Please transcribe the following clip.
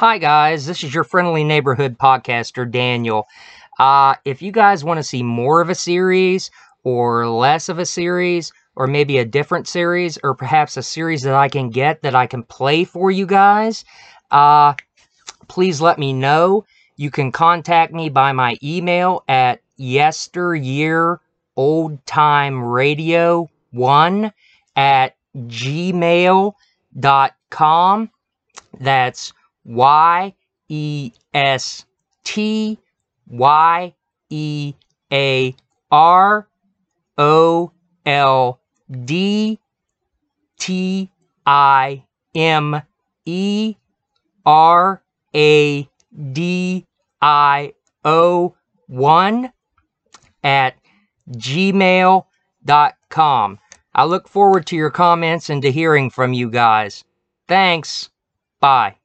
Hi, guys. This is your friendly neighborhood podcaster, Daniel. Uh, if you guys want to see more of a series or less of a series, or maybe a different series, or perhaps a series that I can get that I can play for you guys, uh, please let me know. You can contact me by my email at yesteryearoldtimeradio1 at gmail.com. That's Y E S T Y E A R O L D T I M E R A D I O 1 at gmail.com. I look forward to your comments and to hearing from you guys. Thanks. Bye.